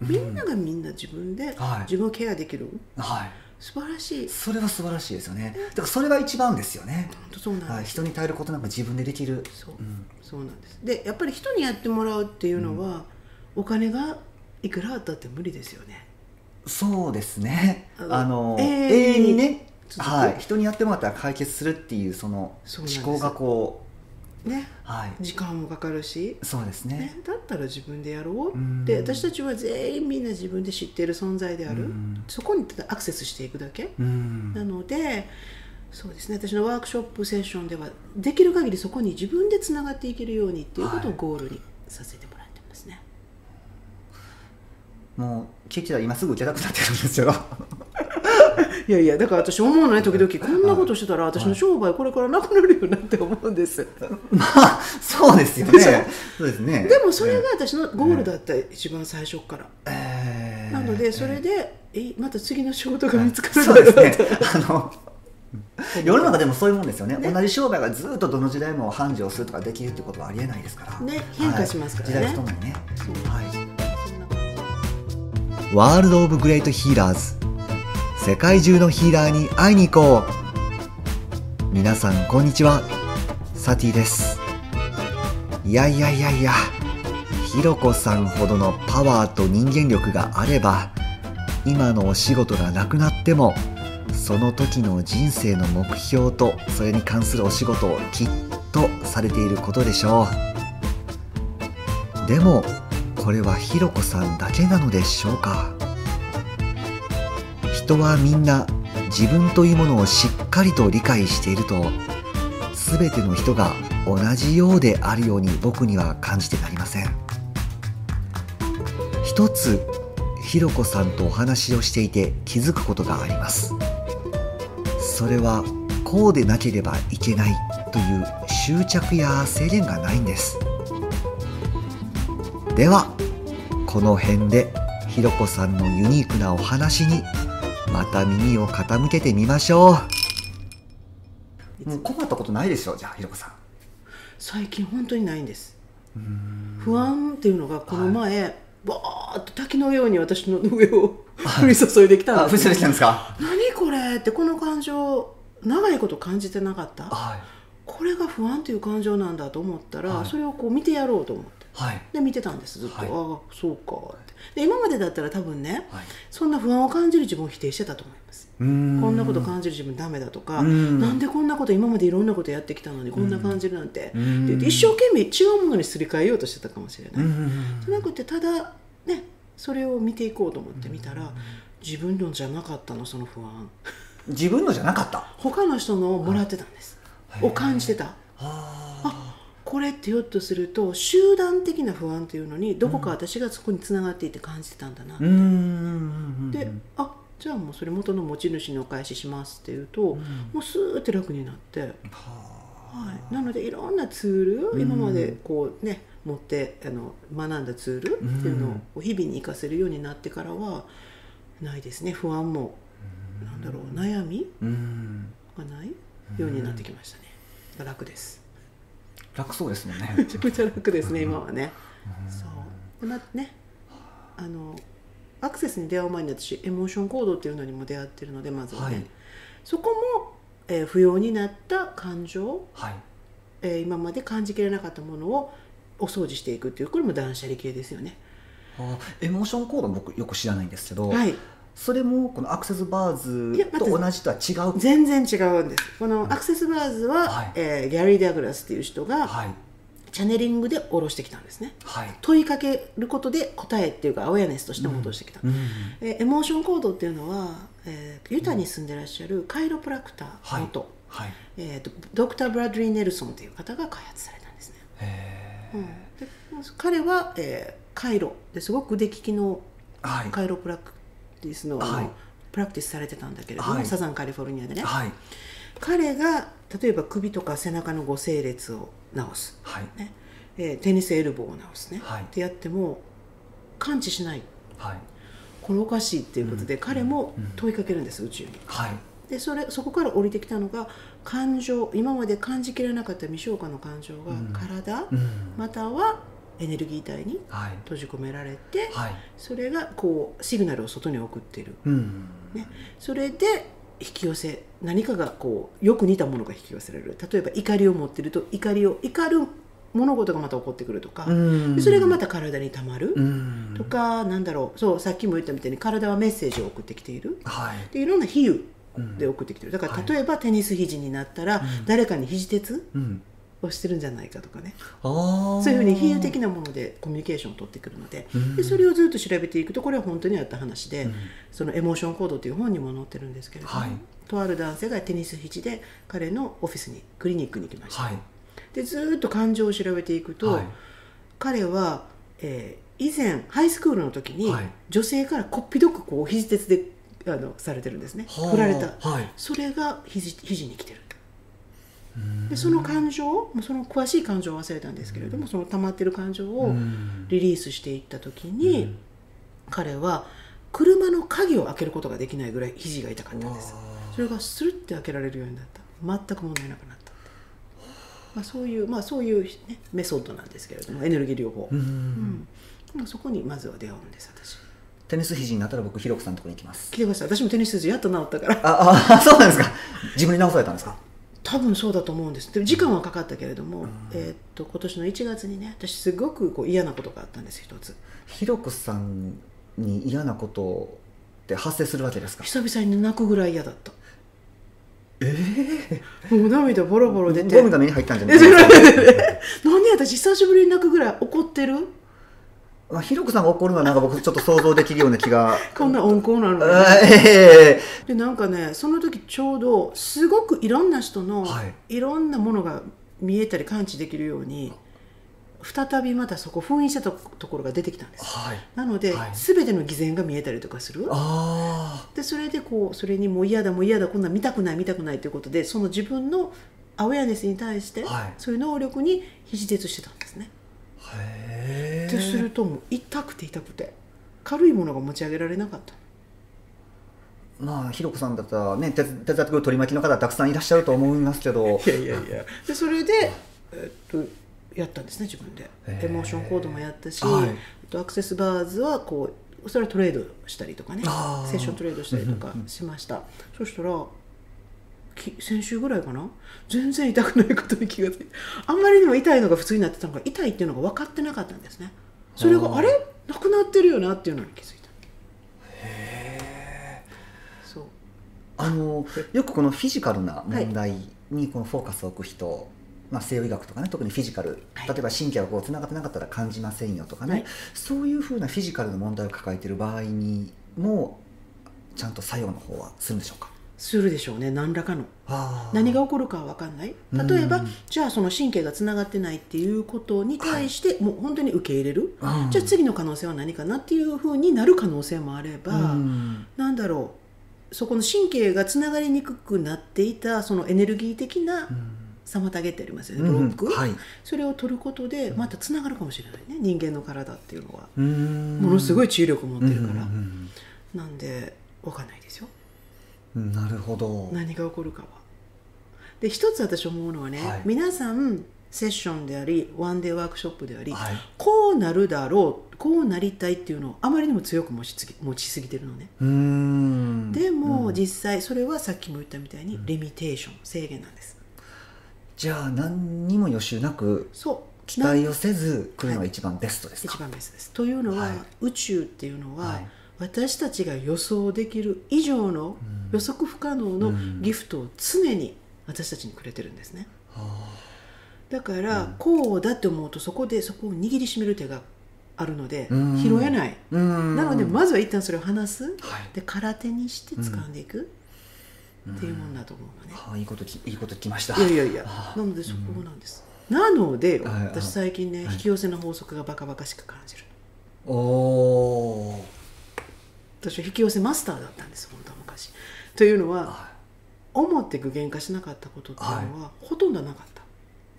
みんながみんな自分ではい。自分をケアできる？はい。素晴らしい。それは素晴らしいですよね。だからそれが一番ですよね、本当そうなんです、はい、人に頼ることなんか自分でできる。そう。うん。そうなんです。でやっぱり人にやってもらうっていうのは、お金がいくらあったって無理ですよね。そうですね。あの永永遠にね。はい、人にやってもらったら解決するっていうその思考がこね。うはい。時間もかかるし、そうですね。ね、だったら自分でやろう。うん。で私たちは全員みんな自分で知っている存在である、うん。そこにただアクセスしていくだけ、うん。なのでそうですね。私のワークショップセッションではできる限りそこに自分でつながっていけるようにっていうことをはい。ゴールにさせてもらってますね、もう聞いてたら今すぐ受けたくなってるんですよいやいやだから私思うのね時々。こんなことしてたら私の商売これからなくなるよなって思うんです、まあそうですよね。そうですね。でもそれが私のゴールだった、一番最初から。えーなのでそれで、えまた次の仕事が見つかるそうですね。あの 世の中でもそういうもんですよね。ね。同じ商売がずっとどの時代も繁盛するとかできるってことはありえないですから。ね変化しますからね。はい。時代とともにね。ワールド・オブ・グレート・ヒーラーズ世界中のヒーラーに会いに行こう。皆さんこんにちは。サティです。いやいやいやいやひろこさんほどのパワーと人間力があれば今のお仕事がなくなってもその時の人生の目標とそれに関するお仕事をきっとされていることでしょう。でもこれはひろこさんだけなのでしょうか？人はみんな自分というものをしっかりと理解していると全ての人が同じようであるように僕には感じてなりません。一つひろこさんとお話をしていて気づくことがあります。それはこうでなければいけないという執着や制限がないんです。ではこの辺でひろこさんのユニークなお話にまた耳を傾けてみましょう。もう困ったことないでしょうじゃあひろこさん。最近本当にないんです。不安っていうのがこの前、わーっと滝のように私の上を 降り注いできたんです、あ藤崎さんですか？何これってこの感情長いこと感じてなかった？はい。これが不安という感情なんだと思ったら、はい。それをこう見てやろうと思ってはい。で見てたんですずっと、はい。ああそうか。ってで今までだったら多分ねはい。そんな不安を感じる自分を否定してたと思います。こんなこと感じる自分ダメだとか、うん。なんでこんなこと今までいろんなことやってきたのにこんな感じるなんて、うん。って言って一生懸命違うものにすり替えようとしてたかもしれない、じゃなくてただねそれを見ていこうと思って見たら、自分のじゃなかったのその不安。自分のじゃなかった。他の人のをもらってたんです、はいを感じてた。あこれってひょっとすると集団的な不安っていうのにどこか私がそこにつながっていて感じてたんだな、ーうーんうん。うんであじゃあもうそれ元の持ち主にお返ししますっていうと、もうスーって楽になって、ははい、なのでいろんなツール、今までこうね持ってあの学んだツールっていうのを日々に活かせるようになってからはないですね。不安も、なんだろう悩みがないようになってきましたね、楽です楽そうですもんね。めちゃくちゃ楽ですね今はね、そう。でまね。あのアクセスに出会う前に私エモーションコードっていうのにも出会ってるのでまずはね、はい。そこも、えー不要になった感情はい。えー今まで感じきれなかったものをお掃除していくっていうこれも断捨離系ですよね。あエモーションコード僕よく知らないんですけど、はい、それもこのアクセスバーズと同じとは違う？全然違うんです。このアクセスバーズは、はい。えーギャリー・ダグラスっていう人がはい。チャネリングで下ろしてきたんですね。はい。問いかけることで答えっていうかアウェアネスとして戻してきた。うんえーエモーションコードっていうのは、えーユタに住んでらっしゃるカイロプラクター元、はい。えーとドクター・ブラッドリー・ネルソンという方が開発されたんですね。へうん。で彼は、えーカイロですごく腕利きのカイロプラクティスの,、はい。プラクティスされてたんだけれども、はい。サザンカリフォルニアでね、はい。彼が例えば首とか背中の五整列を治す、はい。ね。えーテニスエルボーを治すね、はい。ってやっても感知しない。はい。これおかしいっていうことで、うん。彼もうん。問いかけるんです宇宙に。はい。でそれそこから降りてきたのが感情今まで感じきれなかった未消化の感情がうん。体、うん。または、エネルギー体にはい。閉じ込められてはい。それがこうシグナルを外に送っている。うん。ね。それで引き寄せ何かがこうよく似たものが引き寄せられる。例えば怒りを持ってると怒りを怒る物事がまた起こってくるとか、それがまた体にたまる、うん。とかなんだろう。そうさっきも言ったみたいに体はメッセージを送ってきている。はい。でいろんな比喩うん。で送ってきてる。だからはい。例えばテニス肘になったらうん。誰かに肘鉄うんをしてるんじゃないかとかね。そういうふうに比喩的なものでコミュニケーションを取ってくるのでうん。でそれをずっと調べていくとこれは本当にあった話で、うん。そのエモーションコードという本にも載ってるんですけれども、はい。とある男性がテニス肘で彼のオフィスにクリニックに行きました、はい。でずっと感情を調べていくと、はい。彼は、えー以前ハイスクールの時に、はい。女性からこっぴどくこう肘鉄であのされてるんですね。はあ。振られた。はい。それが肘肘に来てる。うんでその感情その詳しい感情を忘れたんですけれども、その溜まってる感情をうん。リリースしていった時に、うん。彼は車の鍵を開けることができないぐらい肘が痛かったんです。それがスルッて開けられるようになった。全く問題なくなった。まあ、そういう、まあ、そういう、ね、メソッドなんですけれどもエネルギー療法、うん。そこにまずは出会うんです私。テニス肘になったら僕ひろこさんのところに行きます。来てください私もテニス筋やっと治ったから。ああそうなんですか。自分に直されたんですか？多分そうだと思うんです。でも時間はかかったけれども、えーっと今年の1月にね私すごくこう嫌なことがあったんです一つ。ひろこさんに嫌なことって発生するわけですか？久々に泣くぐらい嫌だった。えもう涙ボロボロえ出て。ゴミが目に入ったんじゃないえですか？なんで私久しぶりに泣くぐらい怒ってる？まあひろこさんが怒るのはなんか僕ちょっと想像できるような気が。こんな温厚なのに、あ ええ。でなんかねその時ちょうどすごくいろんな人の、、はい。ろんなものが見えたり感知できるように再びまたそこ封印したとところが出てきたんです。はい。なので、はい。全ての偽善が見えたりとかする。あでそれでこうそれにもう嫌だもう嫌だこんなん見たくない見たくないということでその自分のアウェアネスに対して、はい。そういう能力に肘鉄してたんですね。あへえでするともう痛くて痛くて。軽いものが持ち上げられなかった。まあひろこさんだったらね手手伝ってくる取り巻きの方たくさんいらっしゃると思いますけど。いやいやいや。でそれで、えっと、やったんですね自分で。エモーションコードもやったし、はい。あとアクセスバーズはこうそれはトレードしたりとかね。セッショントレードしたりとかしました。そしたらき先週ぐらいかな？全然痛くないことに気がついてあんまりにも痛いのが普通になってたのが痛いっていうのが分かってなかったんですね。それがあれ？なくなってるよなっていうのに気づいた。そう。あのよくこのフィジカルな問題にこのフォーカスを置く人、まあ、西洋医学とかね特にフィジカル、はい。例えば神経がこうつながってなかったら感じませんよとかね、はい。そういうふうなフィジカルな問題を抱えている場合にもちゃんと作用の方はするんでしょうか？するでしょうね何らかの。何が起こるかは分かんない。例えばうんじゃあその神経がつながってないっていうことに対して、もう本当に受け入れる、うん。じゃあ次の可能性は何かなっていうふうになる可能性もあれば、うん。なんだろう。そこの神経がつながりにくくなっていたそのエネルギー的な妨げってありますよね、ブロック、はい。それを取ることでまたつながるかもしれないね。人間の体っていうのは、うん。ものすごい治癒力持ってるから、うんなんで分かんないですよ。うんなるほど。何が起こるかは。で一つ私思うのはね、はい。皆さんセッションでありワンデーワークショップであり、はい。こうなるだろうこうなりたいっていうのをあまりにも強く持ちつぎ持ちすぎてるのね、うん。でも、うん。実際それはさっきも言ったみたいにリミテーション制限なんです。じゃあ何にも予習なくそう。期待をせず来るのが一番ベストですか、一番ベストです。というのは、はい。宇宙っていうのは、はい私たちが予想できる以上の予測不可能のうん。ギフトを常に私たちにくれてるんですね、あだから、こうだって思うとそこでそこを握りしめる手があるので、うん。拾えない、なのでまずは一旦それを離す、はい。で空手にして掴んでいく、っていうもんだと思うのね、ああいいこときいいこと聞きました。いやいやいや。あなのでそこなんです、なので私最近ね、はい。引き寄せの法則がバカバカしく感じる。おお私は引き寄せマスターだったんです本当は昔。というのはは思って具現化しなかったことっていうのは、ほとんどなかった。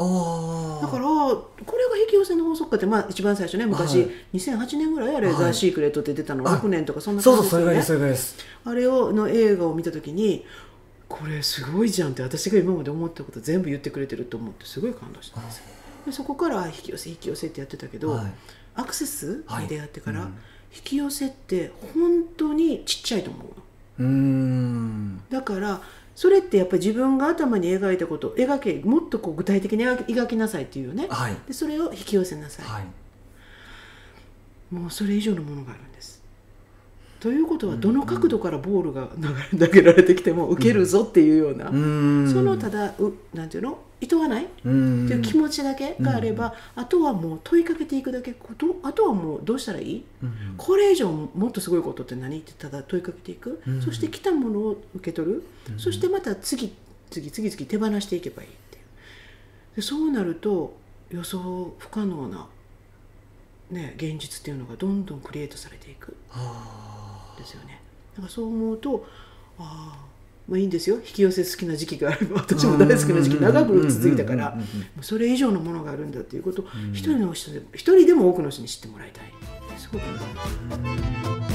ああだからこれが引き寄せの法則かって、まあ、一番最初ね昔、はい。2008年ぐらいあれ、はい。ザ・シークレットって出たのあ6年とかそんな感じですよね。そうそれがいいそれがいいです。あれをの映画を見た時にこれすごいじゃんって私が今まで思ったこと全部言ってくれてると思ってすごい感動したんですよ。でそこから引き寄せ引き寄せってやってたけど、はい。アクセスはいに出会ってから、うん引き寄せって本当にちっちゃいと思うの。うーん。だからそれってやっぱり自分が頭に描いたことを描けもっとこう具体的に描き描きなさいっていうね。はい。でそれを引き寄せなさい、はい。もうそれ以上のものがあるんですということはどの角度からボールが投げられてきても受けるぞっていうような、うーん。そのただうなんていうの？いとわない、っていう気持ちだけがあれば、あとはもう問いかけていくだけことあとはもうどうしたらいい？うん。これ以上もっとすごいことって何？ってただ問いかけていく、うん。そして来たものを受け取る、うん。そしてまた次次次々手放していけばいいっていう。でそうなると予想不可能な、ね、現実っていうのがどんどんクリエイトされていく。はんですよね。だからそう思うとああまあいいんですよ。引き寄せ好きな時期があれば。私も大好きな時期長く続いたから。それ以上のものがあるんだっていうことをん一人の人で一人でも多くの人に知ってもらいたい。すごく思い。ます